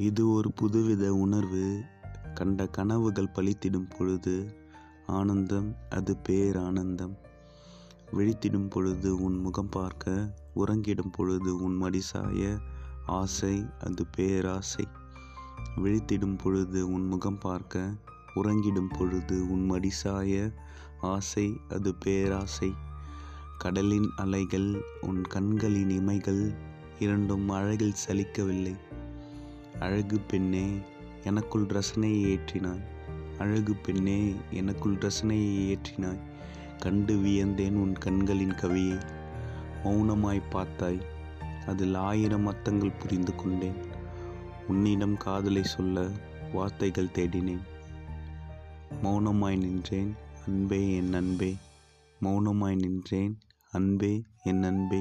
இது ஒரு புதுவித உணர்வு. கண்ட கனவுகள் பழித்திடும் பொழுது ஆனந்தம் அது பேரானந்தம் விழித்திடும் பொழுது உன் முகம் பார்க்க உறங்கிடும் பொழுது உன் மடிசாய ஆசை அது பேராசை விழித்திடும் பொழுது உன் முகம் பார்க்க உறங்கிடும் பொழுது உன் மடிசாய ஆசை அது பேராசை கடலின் அலைகள் உன் கண்களின் இமைகள் இரண்டும் அழகில் சலிக்கவில்லை. அழகு பெண்ணே எனக்குள் ரசனையை ஏற்றினாய். அழகு பெண்ணே எனக்குள் ரசனையை ஏற்றினாய். கண்டு வியந்தேன் உன் கண்களின் கவியை. மௌனமாய் பார்த்தாய். அதில் ஆயிரம் அர்த்தங்கள் புரிந்து கொண்டேன். உன்னிடம் காதலை சொல்ல வார்த்தைகள் தேடினேன். மௌனமாய் நின்றேன் அன்பே என் அன்பே. மௌனமாய் நின்றேன் அன்பே என் அன்பே.